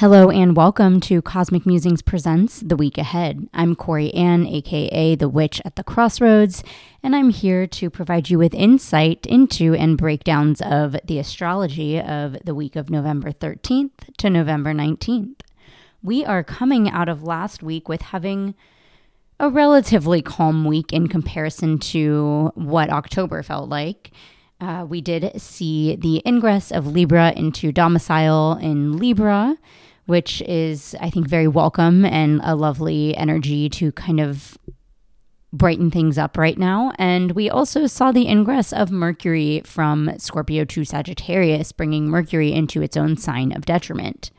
Hello and welcome to Cosmic Musings Presents The Week Ahead. I'm Corianne, aka The Witch at the Crossroads, and I'm here to provide you with insight into and breakdowns of the astrology of the week of November 13th to November 19th. We are coming out of last week with having a relatively calm week in comparison to what October felt like. Uh, we did see the ingress of Libra into domicile in Libra which is, I think, very welcome and a lovely energy to kind of brighten things up right now. And we also saw the ingress of Mercury from Scorpio to Sagittarius, bringing Mercury into its own sign of detriment.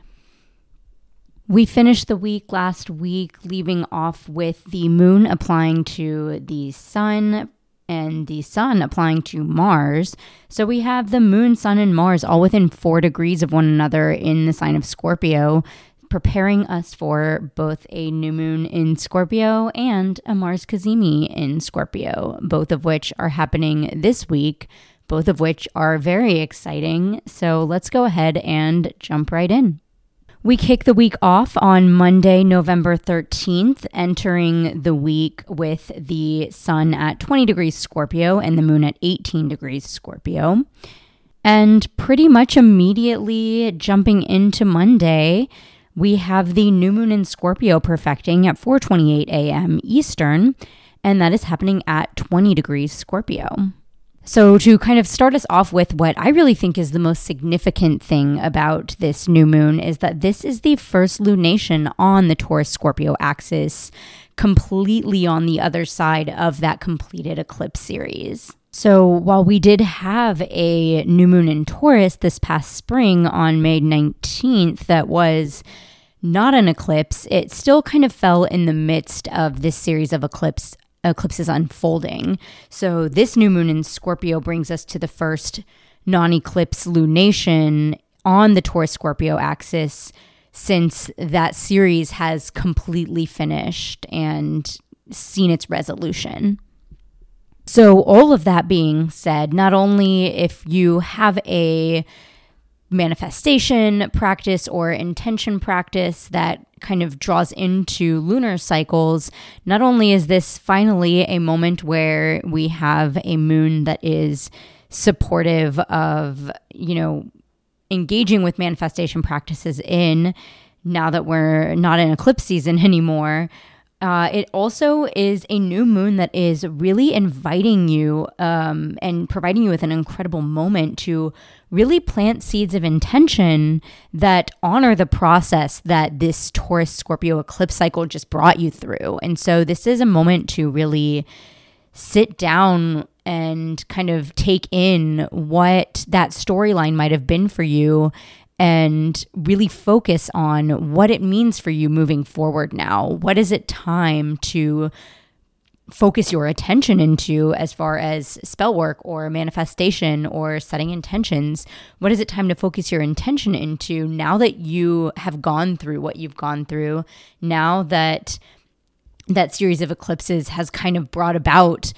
We finished the week last week, leaving off with the moon applying to the sun, and the sun applying to Mars. So we have the moon, sun, and Mars all within four degrees of one another in the sign of Scorpio, preparing us for both a new moon in Scorpio and a Mars cazimi in Scorpio, both of which are happening this week, both of which are very exciting. So let's go ahead and jump right in. We kick the week off on Monday, November 13th, entering the week with the sun at 20 degrees Scorpio and the moon at 18 degrees Scorpio. And pretty much immediately jumping into Monday, we have the new moon in Scorpio perfecting at 4:28 a.m. Eastern, and that is happening at 20 degrees Scorpio. So, to kind of start us off with what I really think is the most significant thing about this new moon is that this is the first lunation on the Taurus Scorpio axis, completely on the other side of that completed eclipse series. So, while we did have a new moon in Taurus this past spring on May 19th, that was not an eclipse, it still kind of fell in the midst of this series of eclipse eclipse is unfolding. So this new moon in Scorpio brings us to the first non-eclipse lunation on the Taurus Scorpio axis since that series has completely finished and seen its resolution. So, all of that being said, not only if you have a manifestation practice or intention practice that kind of draws into lunar cycles, not only is this finally a moment where we have a moon that is supportive of, you know, engaging with manifestation practices in now that we're not in eclipse season anymore, uh, it also is a new moon that is really inviting you um, and providing you with an incredible moment to really plant seeds of intention that honor the process that this Taurus Scorpio eclipse cycle just brought you through. And so, this is a moment to really sit down and kind of take in what that storyline might have been for you and really focus on what it means for you moving forward now. What is it time to focus your attention into as far as spell work or manifestation or setting intentions? What is it time to focus your intention into now that you have gone through what you've gone through? Now that that series of eclipses has kind of brought about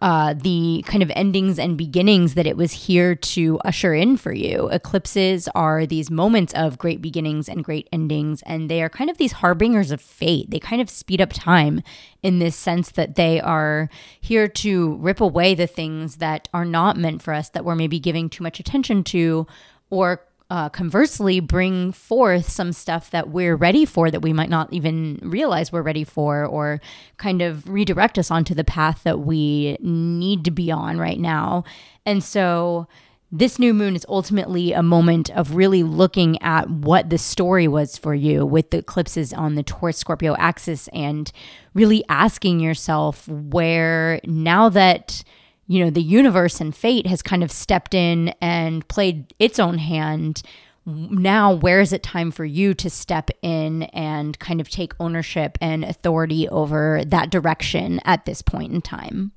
uh, the kind of endings and beginnings that it was here to usher in for you. Eclipses are these moments of great beginnings and great endings, and they are kind of these harbingers of fate. They kind of speed up time in this sense that they are here to rip away the things that are not meant for us, that we're maybe giving too much attention to, or uh, conversely bring forth some stuff that we're ready for that we might not even realize we're ready for or kind of redirect us onto the path that we need to be on right now. And so this new moon is ultimately a moment of really looking at what the story was for you with the eclipses on the Taurus Scorpio axis and really asking yourself where now that you know, the universe and fate has kind of stepped in and played its own hand. Now, where is it time for you to step in and kind of take ownership and authority over that direction at this point in time?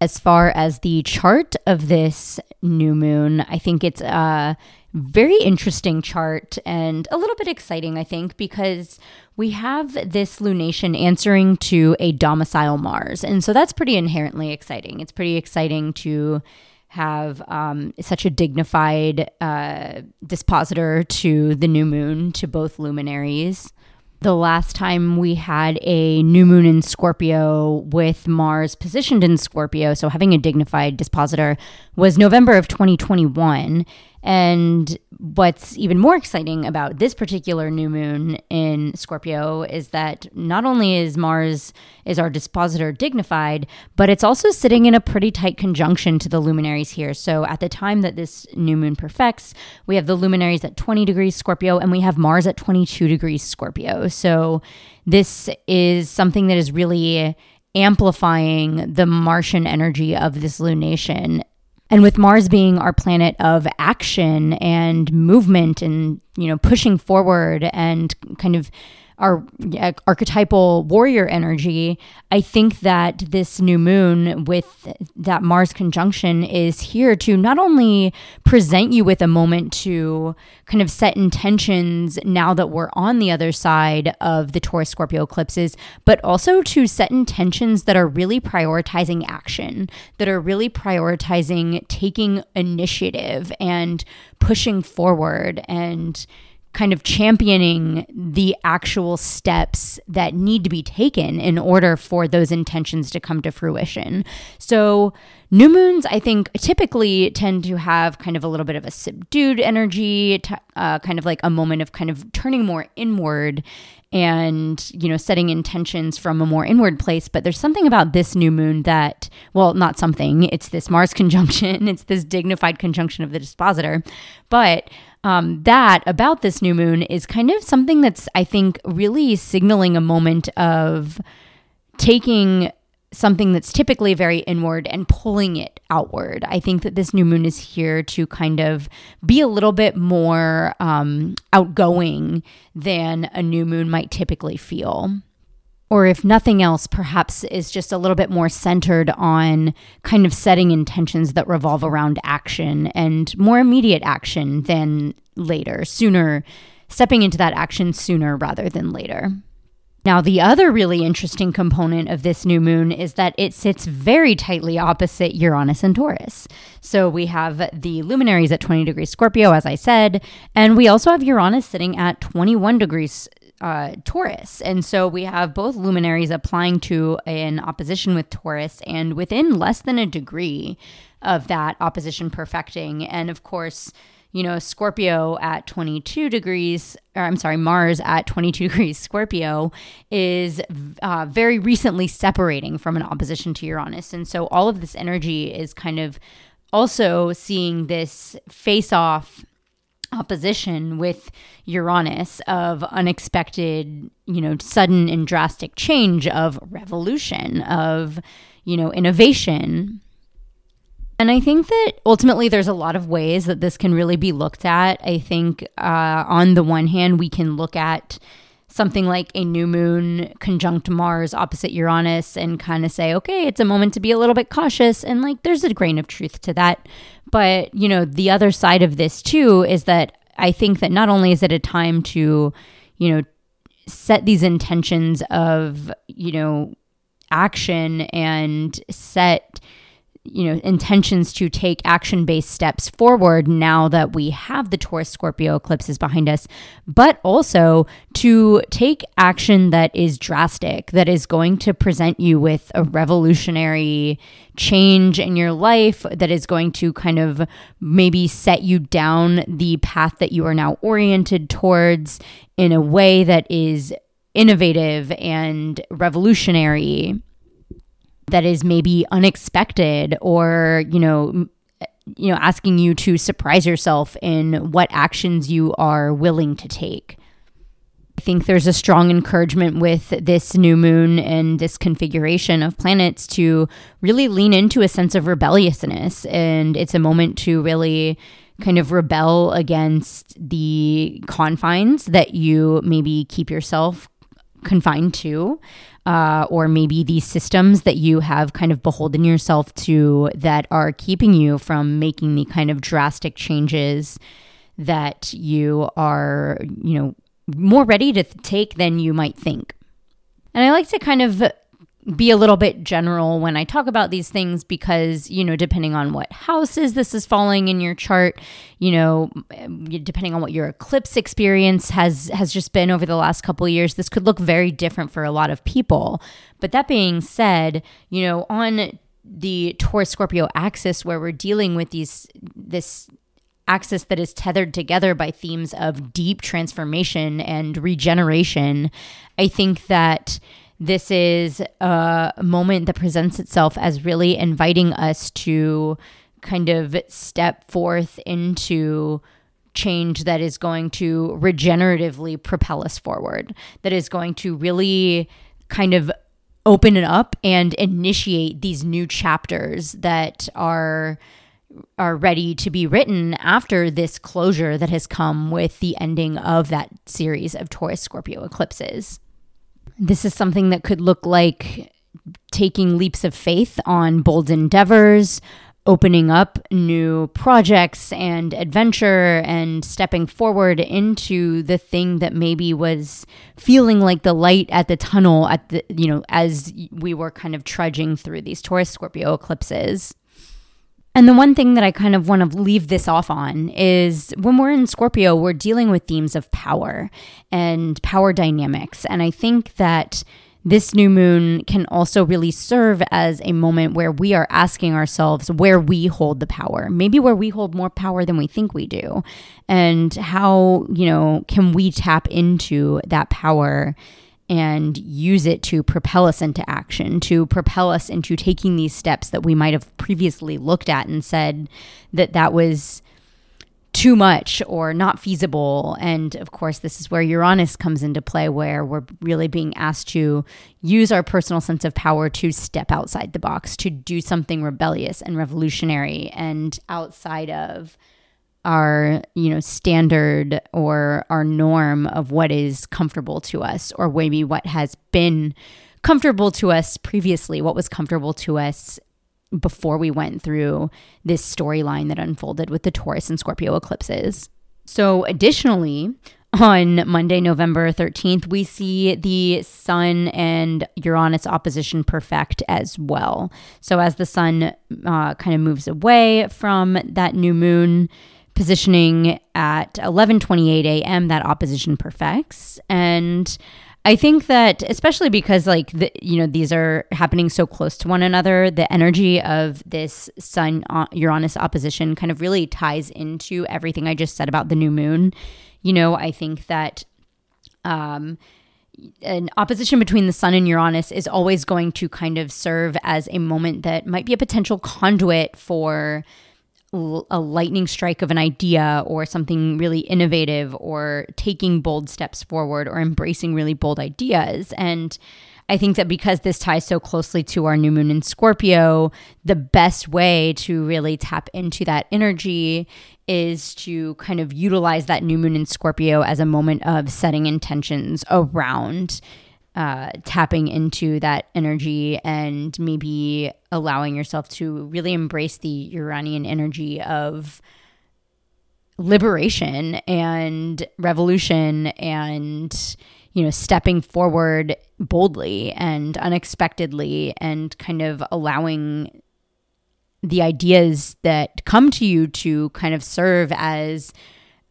As far as the chart of this new moon, I think it's a very interesting chart and a little bit exciting, I think, because we have this lunation answering to a domicile Mars. And so that's pretty inherently exciting. It's pretty exciting to have um, such a dignified uh, dispositor to the new moon, to both luminaries. The last time we had a new moon in Scorpio with Mars positioned in Scorpio, so having a dignified dispositor, was November of 2021. And what's even more exciting about this particular new moon in Scorpio is that not only is Mars is our dispositor dignified, but it's also sitting in a pretty tight conjunction to the luminaries here. So at the time that this new moon perfects, we have the luminaries at 20 degrees Scorpio and we have Mars at 22 degrees Scorpio. So this is something that is really amplifying the Martian energy of this lunation and with Mars being our planet of action and movement and, you know, pushing forward and kind of our archetypal warrior energy, I think that this new moon with that Mars conjunction is here to not only present you with a moment to kind of set intentions now that we're on the other side of the Taurus Scorpio eclipses, but also to set intentions that are really prioritizing action, that are really prioritizing taking initiative and pushing forward and kind of championing the actual steps that need to be taken in order for those intentions to come to fruition. So, new moons, I think, typically tend to have kind of a little bit of a subdued energy, uh, kind of like a moment of kind of turning more inward and you know setting intentions from a more inward place but there's something about this new moon that well not something it's this mars conjunction it's this dignified conjunction of the dispositor but um, that about this new moon is kind of something that's, I think, really signaling a moment of taking something that's typically very inward and pulling it outward. I think that this new moon is here to kind of be a little bit more um, outgoing than a new moon might typically feel or if nothing else, perhaps is just a little bit more centered on kind of setting intentions that revolve around action and more immediate action than later, sooner, stepping into that action sooner rather than later. Now, the other really interesting component of this new moon is that it sits very tightly opposite Uranus and Taurus. So we have the luminaries at 20 degrees Scorpio, as I said, and we also have Uranus sitting at 21 degrees uh, Taurus. And so we have both luminaries applying to an opposition with Taurus and within less than a degree of that opposition perfecting. And of course, you know, Scorpio at 22 degrees, or I'm sorry, Mars at 22 degrees Scorpio is uh, very recently separating from an opposition to Uranus. And so all of this energy is kind of also seeing this face off opposition with Uranus of unexpected, you know, sudden and drastic change of revolution, of, you know, innovation. And I think that ultimately there's a lot of ways that this can really be looked at. I think uh, on the one hand, we can look at something like a new moon conjunct Mars opposite Uranus and kind of say, okay, it's a moment to be a little bit cautious. And like, there's a grain of truth to that. But, you know, the other side of this too is that I think that not only is it a time to, you know, set these intentions of, you know, action and set you know intentions to take action based steps forward now that we have the Taurus Scorpio eclipses behind us but also to take action that is drastic that is going to present you with a revolutionary change in your life that is going to kind of maybe set you down the path that you are now oriented towards in a way that is innovative and revolutionary that is maybe unexpected or, you know, you know, asking you to surprise yourself in what actions you are willing to take. I think there's a strong encouragement with this new moon and this configuration of planets to really lean into a sense of rebelliousness. And it's a moment to really kind of rebel against the confines that you maybe keep yourself confined to uh, or maybe these systems that you have kind of beholden yourself to that are keeping you from making the kind of drastic changes that you are, you know, more ready to take than you might think. And I like to kind of Mm-hmm. be a little bit general when I talk about these things because, you know, depending on what houses this is falling in your chart, you know, depending on what your eclipse experience has has just been over the last couple of years, this could look very different for a lot of people. But that being said, you know, on the Taurus Scorpio axis where we're dealing with these this axis that is tethered together by themes of deep transformation and regeneration, I think that this is a moment that presents itself as really inviting us to kind of step forth into change that is going to regeneratively propel us forward, that is going to really kind of open it up and initiate these new chapters that are are ready to be written after this closure that has come with the ending of that series of Taurus Scorpio eclipses. This is something that could look like taking leaps of faith on bold endeavors, opening up new projects and adventure and stepping forward into the thing that maybe was feeling like the light at the tunnel at the you know as we were kind of trudging through these Taurus Scorpio eclipses. And the one thing that I kind of want to leave this off on is when we're in Scorpio, we're dealing with themes of power and power dynamics. And I think that this new moon can also really serve as a moment where we are asking ourselves where we hold the power, maybe where we hold more power than we think we do, and how, you know, can we tap into that power and use it to propel us into action, to propel us into taking these steps that we might have previously looked at and said that that was too much or not feasible. And of course, this is where Uranus comes into play, where we're really being asked to use our personal sense of power to step outside the box, to do something rebellious and revolutionary and outside of our you know standard or our norm of what is comfortable to us or maybe what has been comfortable to us previously what was comfortable to us before we went through this storyline that unfolded with the Taurus and Scorpio eclipses so additionally on Monday, November 13th, we see the Sun and Uranus opposition perfect as well. So, as the Sun uh, kind of moves away from that new moon, positioning at 11:28 a.m. that opposition perfects and I think that especially because like the, you know these are happening so close to one another, the energy of this Sun uh, Uranus opposition kind of really ties into everything I just said about the new moon. You know, I think that um, an opposition between the Sun and Uranus is always going to kind of serve as a moment that might be a potential conduit for a lightning strike of an idea or something really innovative or taking bold steps forward or embracing really bold ideas. And I think that because this ties so closely to our new moon in Scorpio, the best way to really tap into that energy is to kind of utilize that new moon in Scorpio as a moment of setting intentions around uh, tapping into that energy and maybe allowing yourself to really embrace the Uranian energy of liberation and revolution and you know stepping forward boldly and unexpectedly and kind of allowing the ideas that come to you to kind of serve as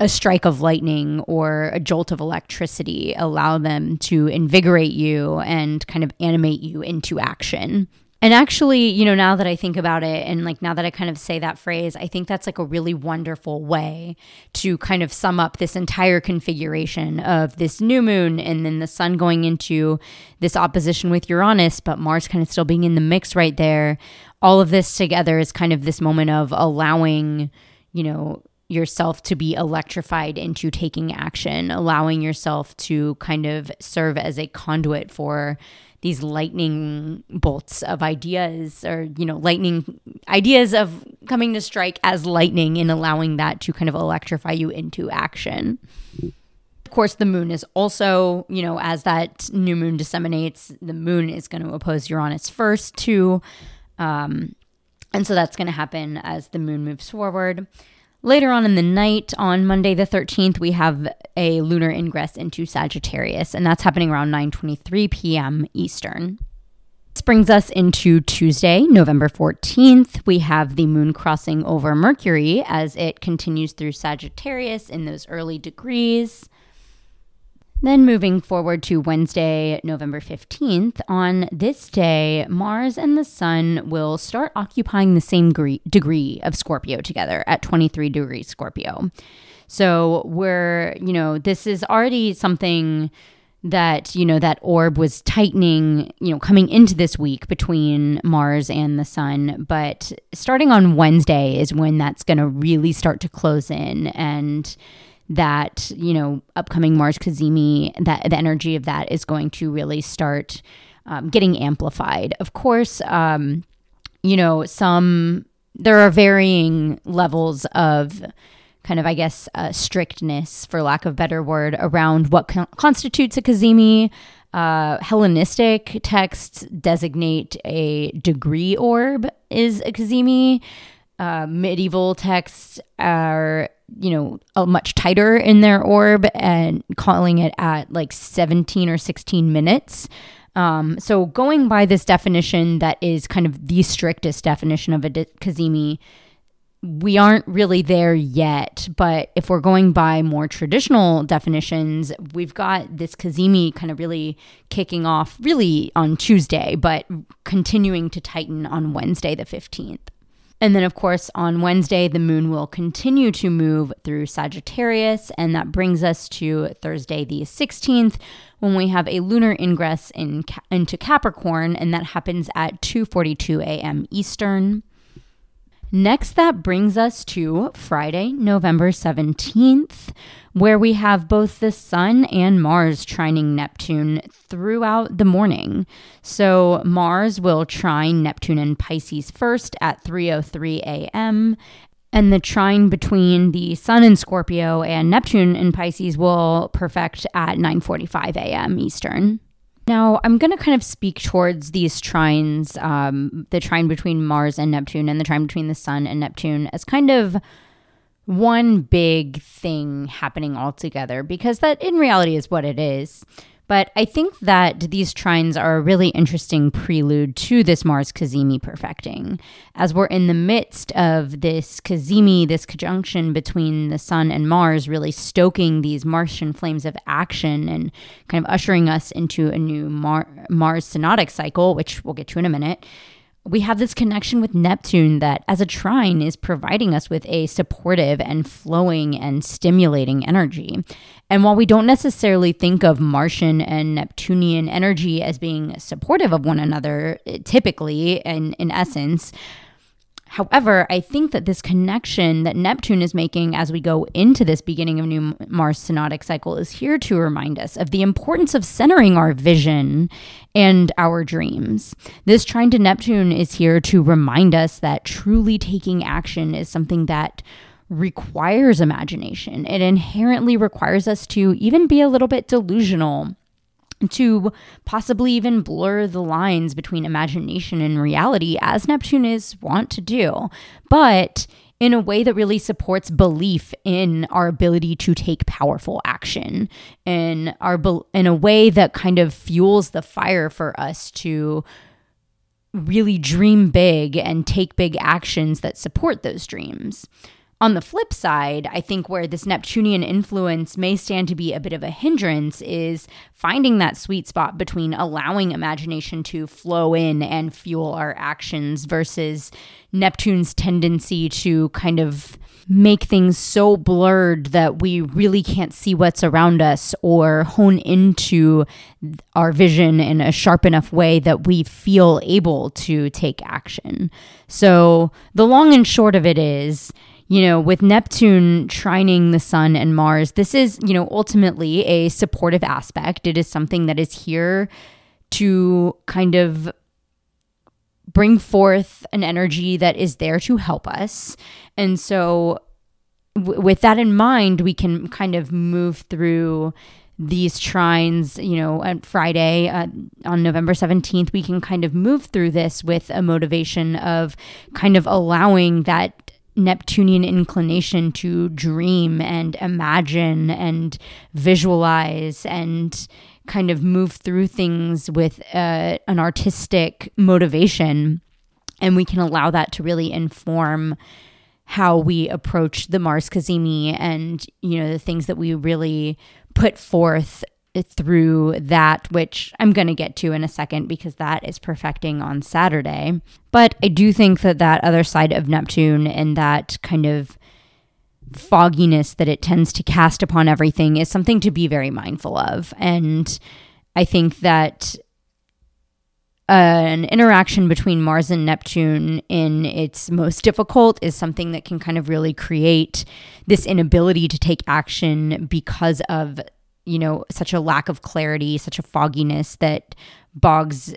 a strike of lightning or a jolt of electricity allow them to invigorate you and kind of animate you into action. And actually, you know, now that I think about it and like now that I kind of say that phrase, I think that's like a really wonderful way to kind of sum up this entire configuration of this new moon and then the sun going into this opposition with Uranus, but Mars kind of still being in the mix right there. All of this together is kind of this moment of allowing, you know, yourself to be electrified into taking action, allowing yourself to kind of serve as a conduit for these lightning bolts of ideas or you know lightning ideas of coming to strike as lightning and allowing that to kind of electrify you into action. Of course the moon is also you know as that new moon disseminates the moon is going to oppose uranus first too. Um, and so that's going to happen as the moon moves forward Later on in the night, on Monday the 13th, we have a lunar ingress into Sagittarius, and that's happening around 9:23 p.m. Eastern. This brings us into Tuesday, November 14th. We have the moon crossing over Mercury as it continues through Sagittarius in those early degrees. Then moving forward to Wednesday, November 15th, on this day, Mars and the Sun will start occupying the same degree of Scorpio together at 23 degrees Scorpio. So we're, you know, this is already something that you know that orb was tightening you know coming into this week between mars and the sun but starting on wednesday is when that's going to really start to close in and that you know upcoming mars cazimi that the energy of that is going to really start um, getting amplified of course um, you know some there are varying levels of kind of, I guess, uh, strictness, for lack of better word, around what con- constitutes a Cazimi. Uh, Hellenistic texts designate a degree orb is a Cazimi. Uh, medieval texts are, you know, a much tighter in their orb and calling it at like 17 or 16 minutes. Um, so going by this definition that is kind of the strictest definition of a Cazimi, we aren't really there yet, but if we're going by more traditional definitions, we've got this Cazimi kind of really kicking off really on Tuesday, but continuing to tighten on Wednesday, the 15th. And then, of course, on Wednesday, the moon will continue to move through Sagittarius, and that brings us to Thursday, the 16th, when we have a lunar ingress in, into Capricorn, and that happens at 2:42 a.m. Eastern. Next, that brings us to Friday, November 17th, where we have both the Sun and Mars trining Neptune throughout the morning. So Mars will trine Neptune and Pisces first at 3:03 a.m. And the trine between the Sun in Scorpio and Neptune in Pisces will perfect at 9:45 a.m. Eastern. Now, I'm going to kind of speak towards these trines, um, the trine between Mars and Neptune and the trine between the Sun and Neptune, as kind of one big thing happening all together, because that in reality is what it is. But I think that these trines are a really interesting prelude to this Mars Cazimi perfecting. As we're in the midst of this Cazimi, this conjunction between the Sun and Mars, really stoking these Martian flames of action and kind of ushering us into a new Mar- Mars synodic cycle, which we'll get to in a minute we have this connection with Neptune that, as a trine, is providing us with a supportive and flowing and stimulating energy. And while we don't necessarily think of Martian and Neptunian energy as being supportive of one another, eh, typically, and in essence, However, I think that this connection that Neptune is making as we go into this beginning of new Mars synodic cycle is here to remind us of the importance of centering our vision and our dreams. This trine to Neptune is here to remind us that truly taking action is something that requires imagination. It inherently requires us to even be a little bit delusional to possibly even blur the lines between imagination and reality, as Neptune is wont to do, but in a way that really supports belief in our ability to take powerful action, in our in a way that kind of fuels the fire for us to really dream big and take big actions that support those dreams. On the flip side, I think where this Neptunian influence may stand to be a bit of a hindrance is finding that sweet spot between allowing imagination to flow in and fuel our actions versus Neptune's tendency to kind of make things so blurred that we really can't see what's around us or hone into our vision in a sharp enough way that we feel able to take action. So, the long and short of it is, you know, with Neptune trining the sun and Mars, this is, you know, ultimately a supportive aspect. It is something that is here to kind of bring forth an energy that is there to help us. And so, with that in mind, we can kind of move through these trines, you know, on Friday uh, on November 17th, we can kind of move through this with a motivation of kind of allowing that Neptunian inclination to dream and imagine and visualize and kind of move through things with uh, an artistic motivation. And we can allow that to really inform how we approach the Mars Cazimi and, you know, the things that we really put forth through that, which I'm going to get to in a second because that is perfecting on Saturday. But I do think that that other side of Neptune and that kind of fogginess that it tends to cast upon everything is something to be very mindful of. And I think that an interaction between Mars and Neptune in its most difficult is something that can kind of really create this inability to take action because of you know, such a lack of clarity, such a fogginess that bogs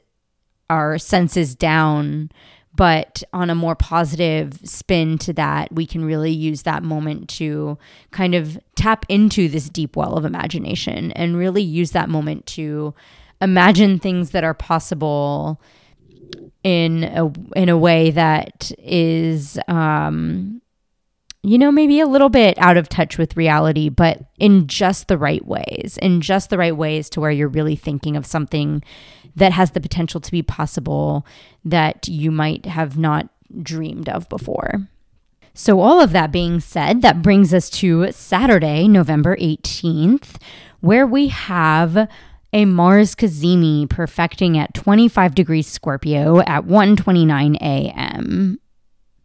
our senses down. But on a more positive spin to that, we can really use that moment to kind of tap into this deep well of imagination and really use that moment to imagine things that are possible in a in a way that is um, you know, maybe a little bit out of touch with reality, but in just the right ways, in just the right ways to where you're really thinking of something that has the potential to be possible that you might have not dreamed of before. So, all of that being said, that brings us to Saturday, November 18th, where we have a Mars Cazimi perfecting at 25 degrees Scorpio at 1:29 a.m.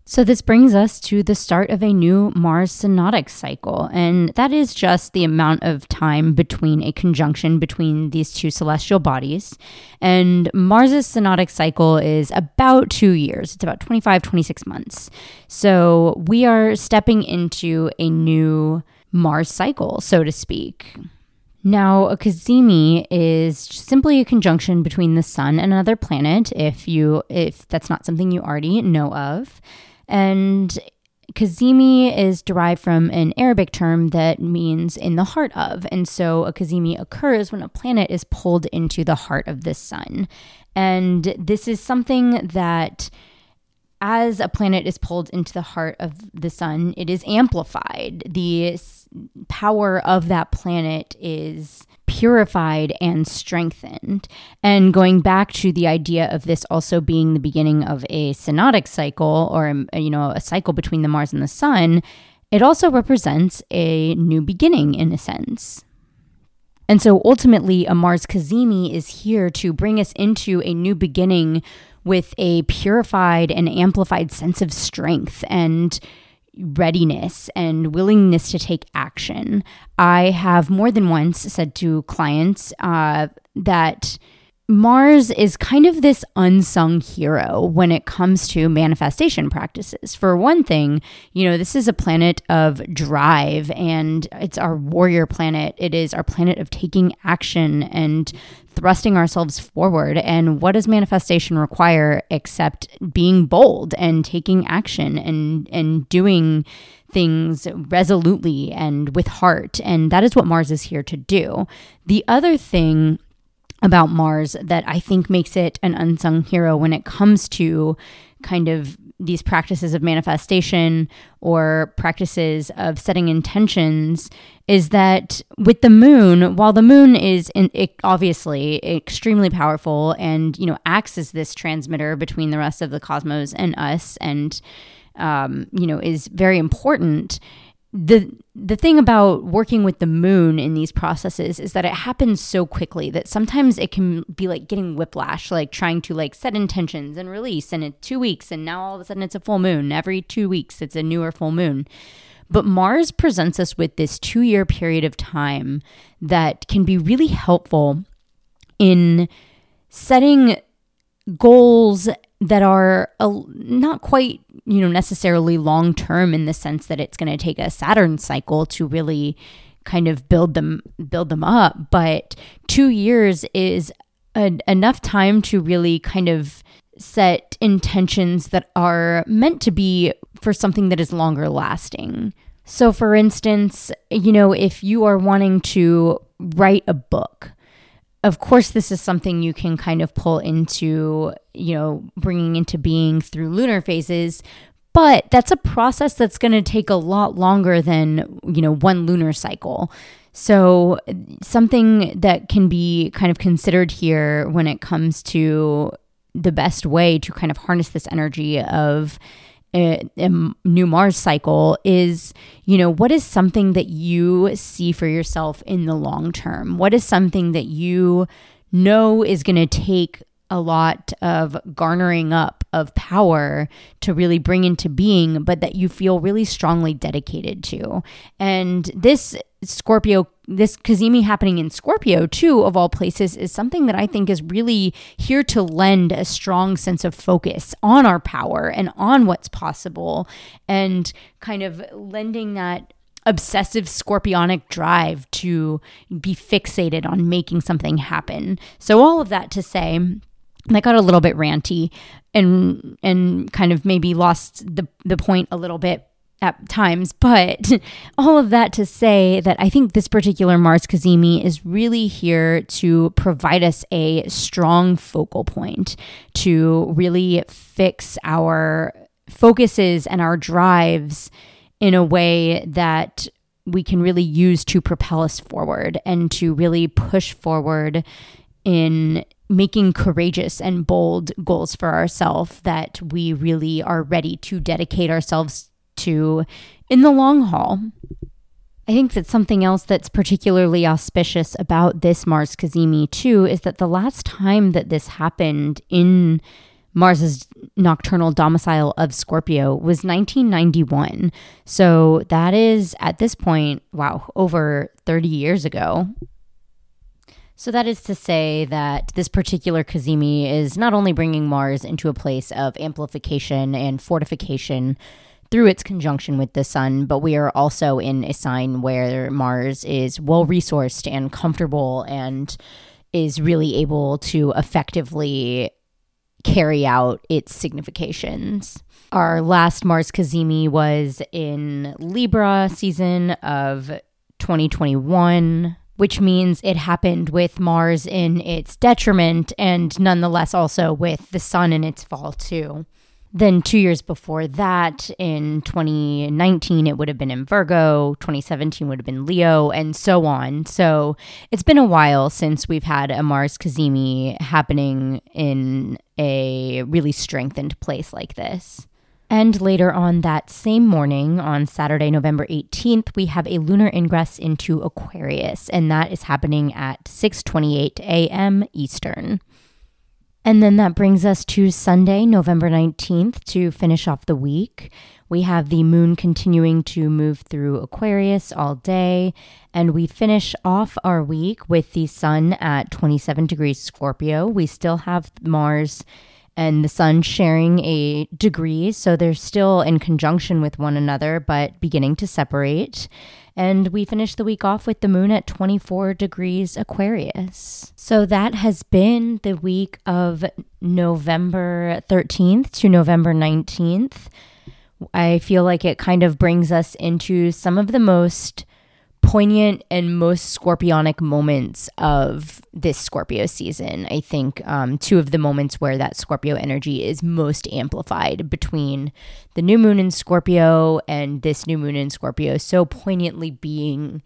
So, this brings us to the start of a new Mars synodic cycle, and that is just the amount of time between a conjunction between these two celestial bodies. And Mars's synodic cycle is about two years, it's about 25, 26 months. So, we are stepping into a new Mars cycle, so to speak. Now, a cazimi is simply a conjunction between the sun and another planet if you if that's not something you already know of. And Cazimi is derived from an Arabic term that means in the heart of. And so a Cazimi occurs when a planet is pulled into the heart of the sun. And this is something that as a planet is pulled into the heart of the sun, it is amplified. The power of that planet is purified and strengthened. And going back to the idea of this also being the beginning of a synodic cycle or um, you know a cycle between the Mars and the sun, it also represents a new beginning in a sense. And so ultimately a Mars Cazimi is here to bring us into a new beginning with a purified and amplified sense of strength and readiness and willingness to take action. I have more than once said to clients uh, that Mars is kind of this unsung hero when it comes to manifestation practices. For one thing, you know, this is a planet of drive and it's our warrior planet. It is our planet of taking action and thrusting ourselves forward. And what does manifestation require except being bold and taking action and, and doing things resolutely and with heart? And that is what Mars is here to do. The other thing about Mars that I think makes it an unsung hero when it comes to kind of these practices of manifestation or practices of setting intentions is that with the moon while the moon is in, obviously extremely powerful and you know acts as this transmitter between the rest of the cosmos and us and um, you know is very important the the thing about working with the moon in these processes is that it happens so quickly that sometimes it can be like getting whiplash like trying to like set intentions and release and it 2 weeks and now all of a sudden it's a full moon. Every 2 weeks it's a newer full moon. But Mars presents us with this 2 year period of time that can be really helpful in setting goals that are a, not quite you know necessarily long term in the sense that it's going to take a Saturn cycle to really kind of build them build them up but 2 years is a, enough time to really kind of set intentions that are meant to be for something that is longer lasting. So for instance you know if you are wanting to write a book of course, this is something you can kind of pull into, you know, bringing into being through lunar phases. But that's a process that's going to take a lot longer than, you know, one lunar cycle. So, something that can be kind of considered here when it comes to the best way to kind of harness this energy of Eh, a, a, new Mars cycle is, you know, what is something that you see for yourself in the long term? What is something that you know is going to take a lot of garnering up of power to really bring into being, but that you feel really strongly dedicated to. And this Scorpio, this Cazimi happening in Scorpio, too, of all places, is something that I think is really here to lend a strong sense of focus on our power and on what's possible and kind of lending that obsessive scorpionic drive to be fixated on making something happen. So all of that to say that got a little bit ranty and and kind of maybe lost the the point a little bit at times, but all of that to say that I think this particular Mars Cazimi is really here to provide us a strong focal point to really fix our focuses and our drives in a way that we can really use to propel us forward and to really push forward in making courageous and bold goals for ourselves that we really are ready to dedicate ourselves to in the long haul. I think that something else that's particularly auspicious about this Mars Cazimi too is that the last time that this happened in Mars's nocturnal domicile of Scorpio was 1991. So that is at this point, wow, over 30 years ago. So that is to say that this particular Cazimi is not only bringing Mars into a place of amplification and fortification through its conjunction with the sun, but we are also in a sign where Mars is well resourced and comfortable and is really able to effectively carry out its significations. Our last Mars Cazimi was in Libra season of 2021, which means it happened with Mars in its detriment and nonetheless also with the sun in its fall, too. Then, two years before that, in 2019, it would have been in Virgo, 2017 would have been Leo, and so on. So, it's been a while since we've had a Mars Cazimi happening in a really strengthened place like this. And later on that same morning, on Saturday, November 18th, we have a lunar ingress into Aquarius, and that is happening at 6:28 a.m. Eastern. And then that brings us to Sunday, November 19th, to finish off the week. We have the moon continuing to move through Aquarius all day, and we finish off our week with the sun at 27 degrees Scorpio. We still have Mars and the sun sharing a degree, so they're still in conjunction with one another, but beginning to separate. And we finished the week off with the moon at 24 degrees Aquarius. So that has been the week of November 13th to November 19th. I feel like it kind of brings us into some of the most poignant and most scorpionic moments of this Scorpio season. I think um, two of the moments where that Scorpio energy is most amplified between the new moon in Scorpio and this new moon in Scorpio, so poignantly being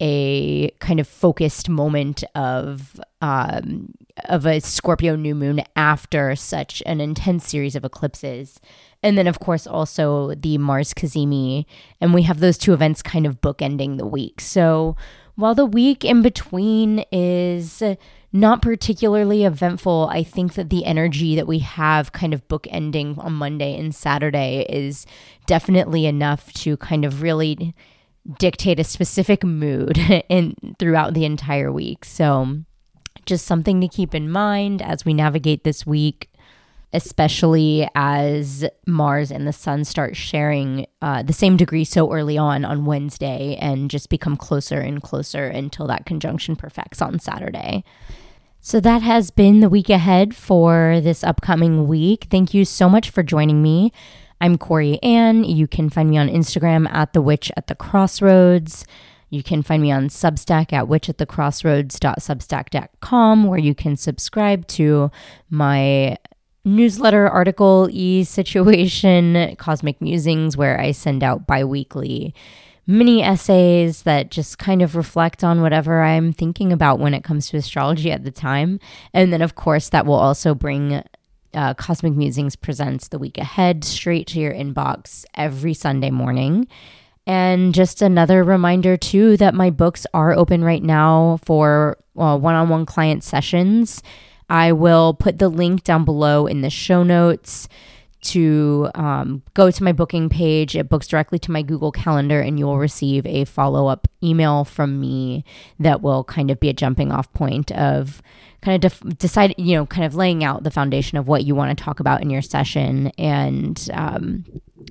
a kind of focused moment of um, of a Scorpio new moon after such an intense series of eclipses and then, of course, also the Mars Cazimi. And we have those two events kind of bookending the week. So while the week in between is not particularly eventful, I think that the energy that we have kind of bookending on Monday and Saturday is definitely enough to kind of really dictate a specific mood in throughout the entire week. So just something to keep in mind as we navigate this week especially as Mars and the Sun start sharing uh, the same degree so early on on Wednesday and just become closer and closer until that conjunction perfects on Saturday. So that has been the week ahead for this upcoming week. Thank you so much for joining me. I'm Corianne. You can find me on Instagram at the witch at the crossroads. You can find me on Substack at witchatthecrossroads.substack.com, where you can subscribe to my newsletter article e situation, Cosmic Musings, where I send out bi weekly mini essays that just kind of reflect on whatever I'm thinking about when it comes to astrology at the time. And then, of course, that will also bring uh, Cosmic Musings Presents the week ahead straight to your inbox every Sunday morning. And just another reminder, too, that my books are open right now for one on one client sessions. I will put the link down below in the show notes to um, go to my booking page. It books directly to my Google Calendar, and you will receive a follow up email from me that will kind of be a jumping off point of kind of def- decide, you know, kind of laying out the foundation of what you want to talk about in your session and, um,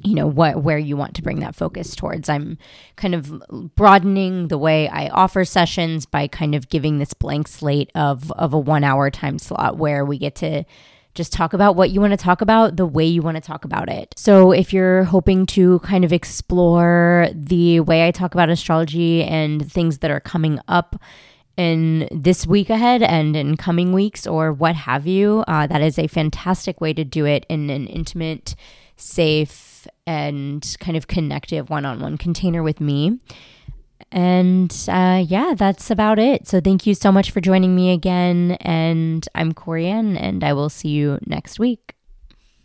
you know what where you want to bring that focus towards i'm kind of broadening the way i offer sessions by kind of giving this blank slate of of a 1 hour time slot where we get to just talk about what you want to talk about the way you want to talk about it. So, if you're hoping to kind of explore the way I talk about astrology and things that are coming up in this week ahead and in coming weeks or what have you, uh, that is a fantastic way to do it in an intimate, safe, and kind of connective one on one container with me. And uh, yeah, that's about it. So thank you so much for joining me again. And I'm Corianne, and I will see you next week.